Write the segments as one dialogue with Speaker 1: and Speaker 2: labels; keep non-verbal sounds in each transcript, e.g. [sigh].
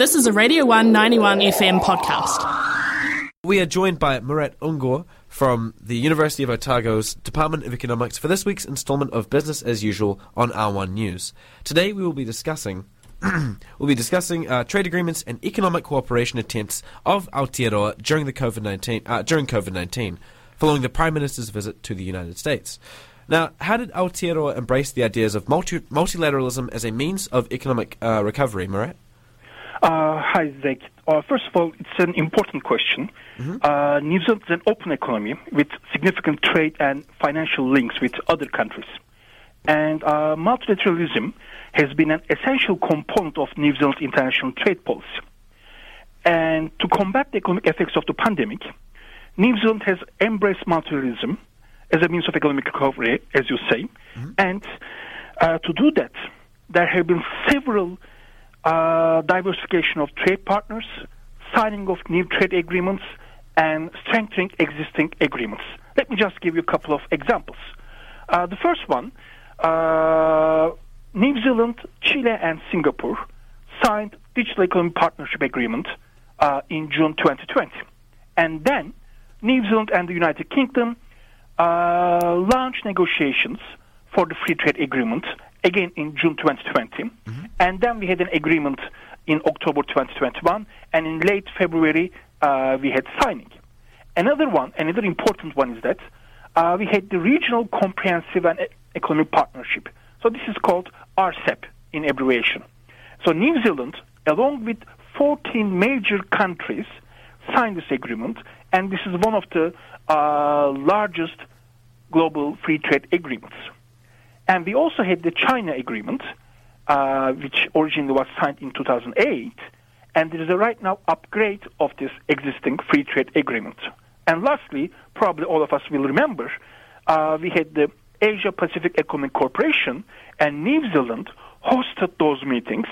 Speaker 1: This is a Radio 191 FM podcast.
Speaker 2: We are joined by Murat Üngör from the University of Otago's Department of Economics for this week's instalment of Business as Usual on R1 News. Today we will be discussing [clears throat] we'll be discussing uh, trade agreements and economic cooperation attempts of Aotearoa during the COVID-19 uh, during COVID-19 following the Prime Minister's visit to the United States. Now, how did Aotearoa embrace the ideas of multi- multilateralism as a means of economic uh, recovery, Murat?
Speaker 3: Uh, hi, Zac. Uh, first of all, it's an important question. Mm-hmm. Uh, New Zealand is an open economy with significant trade and financial links with other countries. And uh, multilateralism has been an essential component of New Zealand's international trade policy. And to combat the economic effects of the pandemic, New Zealand has embraced multilateralism as a means of economic recovery, as you say. Mm-hmm. And uh, to do that, there have been several uh, diversification of trade partners, signing of new trade agreements, and strengthening existing agreements. Let me just give you a couple of examples. Uh, the first one, uh, New Zealand, Chile, and Singapore signed Digital Economy Partnership Agreement uh, in June 2020. And then New Zealand and the United Kingdom uh, launched negotiations for the free trade agreement again in June 2020. Mm-hmm. And then we had an agreement in October 2021. And in late February, uh, we had signing. Another one, another important one is that uh, we had the Regional Comprehensive and Economic Partnership. So this is called RCEP in abbreviation. So New Zealand, along with 14 major countries, signed this agreement, and this is one of the uh, largest global free trade agreements. And we also had the China agreement, uh, which originally was signed in 2008, and there is a right now upgrade of this existing free trade agreement. And lastly, probably all of us will remember, uh, we had the Asia Pacific Economic Corporation and New Zealand hosted those meetings.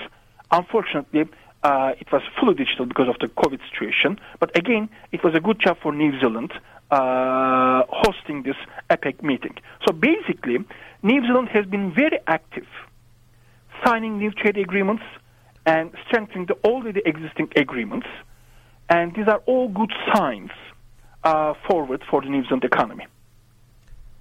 Speaker 3: Unfortunately, uh, it was fully digital because of the COVID situation. But again, it was a good job for New Zealand uh, hosting this APEC meeting. So basically, New Zealand has been very active, signing new trade agreements and strengthening the already existing agreements. And these are all good signs uh, forward for the New Zealand economy.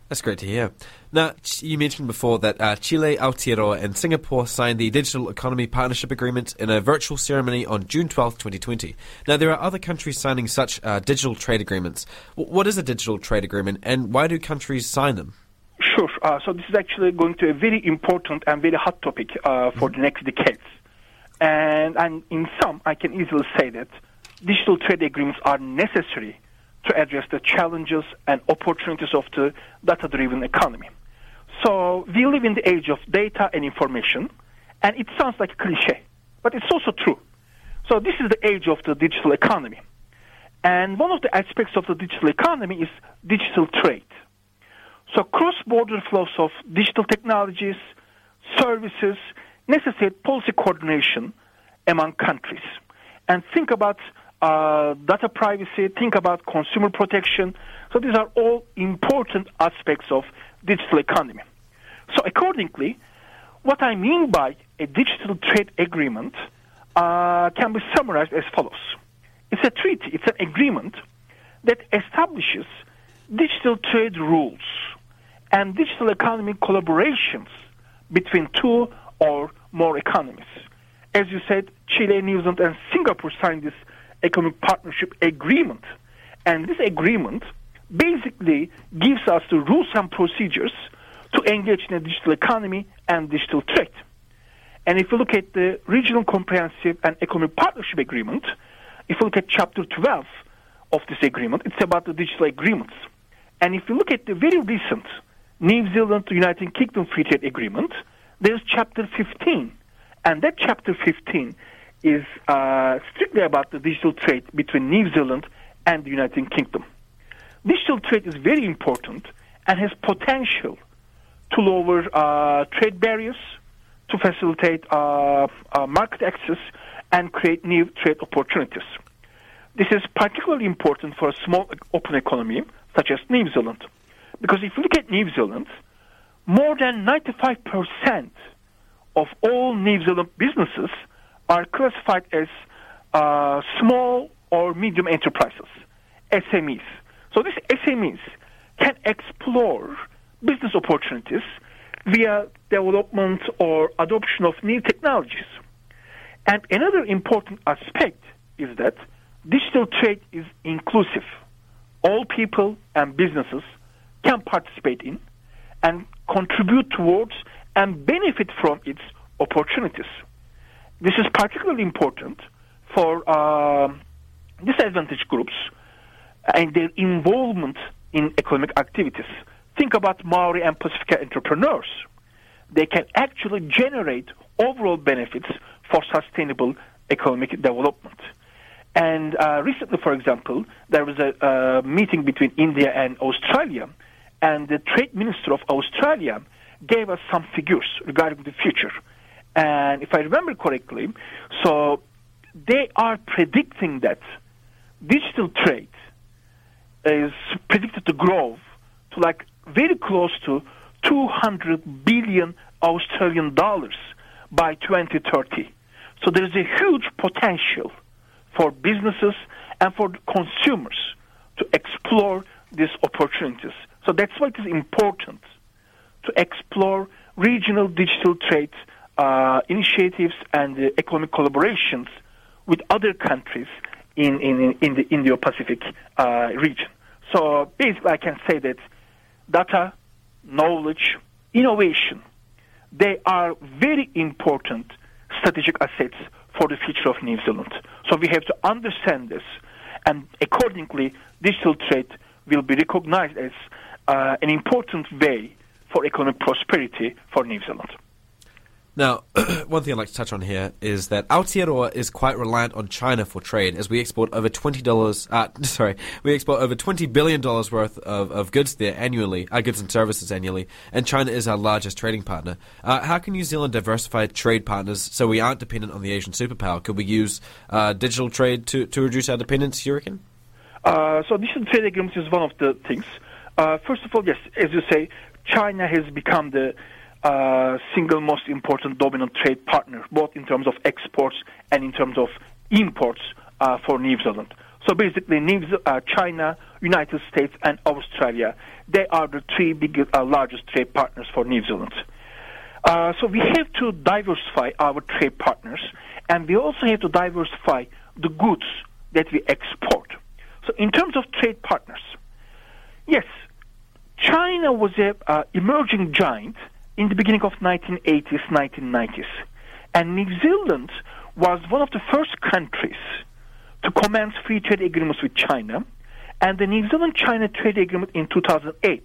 Speaker 2: That's great to hear. Now, you mentioned before that uh, Chile, Aotearoa, and Singapore signed the Digital Economy Partnership Agreement in a virtual ceremony on June 12, 2020. Now, there are other countries signing such uh, digital trade agreements. W- what is a digital trade agreement, and why do countries sign them?
Speaker 3: Sure. Uh, so this is actually going to be a very important and very hot topic uh, for the next decades. And, and in some, I can easily say that digital trade agreements are necessary to address the challenges and opportunities of the data-driven economy. So we live in the age of data and information, and it sounds like a cliche, but it's also true. So this is the age of the digital economy. And one of the aspects of the digital economy is digital trade. So cross-border flows of digital technologies, services necessitate policy coordination among countries. And think about uh, data privacy, think about consumer protection. So these are all important aspects of digital economy. So accordingly, what I mean by a digital trade agreement uh, can be summarized as follows. It's a treaty, it's an agreement that establishes digital trade rules and digital economy collaborations between two or more economies. As you said, Chile, New Zealand, and Singapore signed this economic partnership agreement. And this agreement basically gives us the rules and procedures to engage in a digital economy and digital trade. And if you look at the Regional Comprehensive and Economic Partnership Agreement, if you look at Chapter 12 of this agreement, it's about the digital agreements. And if you look at the very recent New Zealand United Kingdom Free Trade Agreement, there's Chapter 15. And that Chapter 15 is uh, strictly about the digital trade between New Zealand and the United Kingdom. Digital trade is very important and has potential to lower uh, trade barriers, to facilitate uh, uh market access, and create new trade opportunities. This is particularly important for a small open economy such as New Zealand. Because if you look at New Zealand, more than 95% of all New Zealand businesses are classified as uh, small or medium enterprises, SMEs. So these SMEs can explore business opportunities via development or adoption of new technologies. And another important aspect is that digital trade is inclusive. All people and businesses can participate in and contribute towards and benefit from its opportunities. This is particularly important for uh, disadvantaged groups and their involvement in economic activities. Think about Maori and Pasifika entrepreneurs. They can actually generate overall benefits for sustainable economic development. And uh, recently, for example, there was a meeting between India and Australia, and the trade minister of Australia gave us some figures regarding the future. And if I remember correctly, so they are predicting that digital trade is predicted to grow to like very close to 200 billion Australian dollars by 2030. So there is a huge potential for businesses and for consumers to explore these opportunities. So that's why it is important to explore regional digital trade uh, initiatives and uh, economic collaborations with other countries in, in, in the Indo-Pacific uh, region. So basically, I can say that data, knowledge, innovation, they are very important strategic assets for the future of New Zealand. So we have to understand this, and accordingly, digital trade will be recognized as uh, an important way for economic prosperity for New Zealand.
Speaker 2: Now, [clears throat] one thing I'd like to touch on here is that Aotearoa is quite reliant on China for trade, as we export over twenty dollars. Uh, [laughs] sorry, we export over twenty billion dollars worth of, of goods there annually, uh, goods and services annually, and China is our largest trading partner. Uh, how can New Zealand diversify trade partners so we aren't dependent on the Asian superpower? Could we use uh, digital trade to, to reduce our dependence? You reckon?
Speaker 3: Uh, so, digital trade agreements is one of the things. Uh, first of all, yes, as you say, China has become the single most important dominant trade partner, both in terms of exports and in terms of imports uh, for New Zealand. So basically, New uh, China, United States, and Australia, they are the three biggest, uh, largest trade partners for New Zealand. Uh, so we have to diversify our trade partners, and we also have to diversify the goods that we export. So in terms of trade partners, yes, China was an uh, emerging giant in the beginning of 1980s, 1990s. And New Zealand was one of the first countries to commence free trade agreements with China. And the New Zealand-China trade agreement in 2008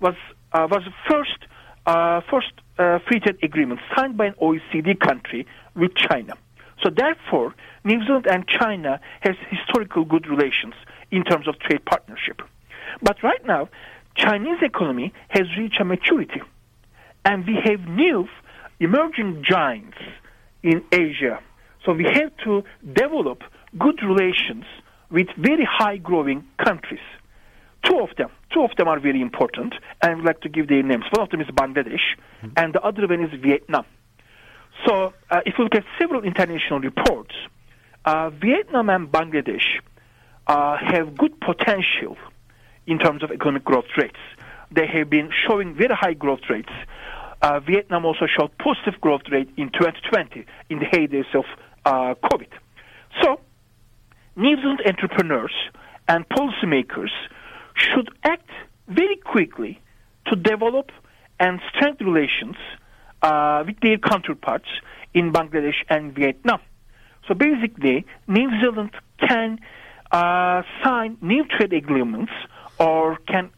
Speaker 3: was uh, was the first uh, first uh, free trade agreement signed by an OECD country with China. So therefore, New Zealand and China has historical good relations in terms of trade partnership. But right now, Chinese economy has reached a maturity and we have new emerging giants in Asia. So we have to develop good relations with very high growing countries. Two of them, two of them are very important, and I would like to give their names. One of them is Bangladesh, mm-hmm. and the other one is Vietnam. So uh, if you look at several international reports, uh, Vietnam and Bangladesh uh, have good potential in terms of economic growth rates. They have been showing very high growth rates uh, Vietnam also showed positive growth rate in 2020 in the heydays of uh, COVID. So, New Zealand entrepreneurs and policymakers should act very quickly to develop and strengthen relations uh, with their counterparts in Bangladesh and Vietnam. So basically, New Zealand can uh, sign new trade agreements or can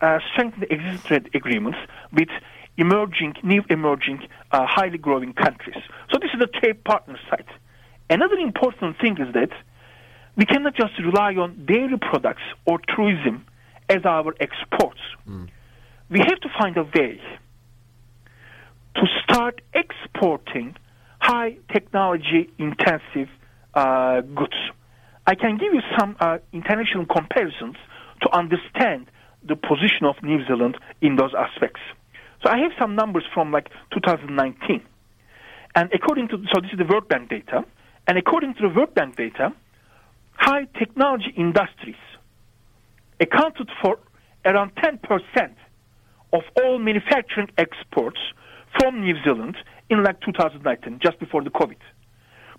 Speaker 3: uh, strengthen existing trade agreements with emerging, new emerging, uh, highly growing countries. So this is the trade partner side. Another important thing is that we cannot just rely on dairy products or tourism as our exports. Mm. We have to find a way to start exporting high technology intensive uh, goods. I can give you some uh, international comparisons to understand the position of New Zealand in those aspects. So I have some numbers from like 2019. And according to, so this is the World Bank data, And according to the World Bank data, high technology industries accounted for around 10% of all manufacturing exports from New Zealand in like 2019, just before the COVID.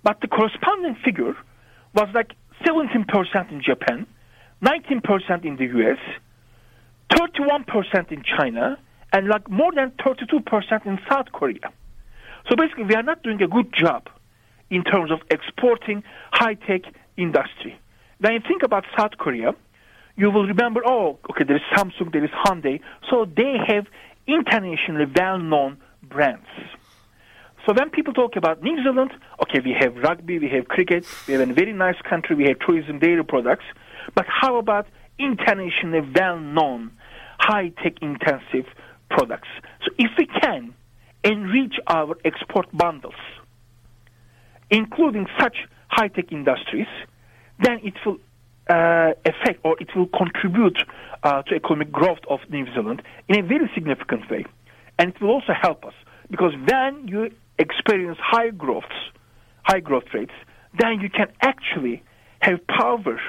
Speaker 3: But the corresponding figure was like 17% in Japan, 19% in the US, 31% in China, and like more than 32% in South Korea. So basically, we are not doing a good job in terms of exporting high tech industry. When you think about South Korea, you will remember, oh, okay, there is Samsung, there is Hyundai, so they have internationally well known brands. So when people talk about New Zealand, okay, we have rugby, we have cricket, we have a very nice country, we have tourism, dairy products, but how about internationally well known, high tech intensive products? So if we can enrich our export bundles, including such high tech industries, then it will uh, affect or it will contribute uh, to economic growth of New Zealand in a very significant way. And it will also help us because when you experience high growths, high growth rates, then you can actually have power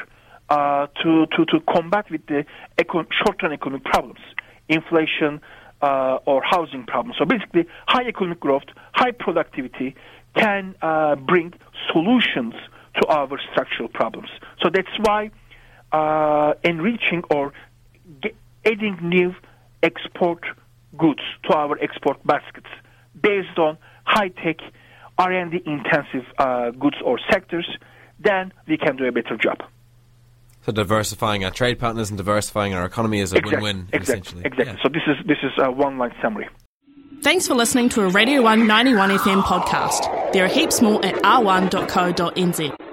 Speaker 3: uh, to, to, to combat with the short-term economic problems, inflation uh, or housing problems. So basically, high economic growth, high productivity can uh, bring solutions to our structural problems. So that's why uh, enriching or get, adding new export goods to our export baskets based on high-tech R&D intensive uh, goods or sectors, then we can do a better job.
Speaker 2: So diversifying our trade partners and diversifying our economy is a
Speaker 3: exactly,
Speaker 2: win-win,
Speaker 3: exactly,
Speaker 2: essentially.
Speaker 3: Exactly.
Speaker 2: Yeah.
Speaker 3: So this is this is uh, a one-line summary.
Speaker 1: Thanks for listening to a Radio 191 FM podcast. There are heaps more at r1.co.nz.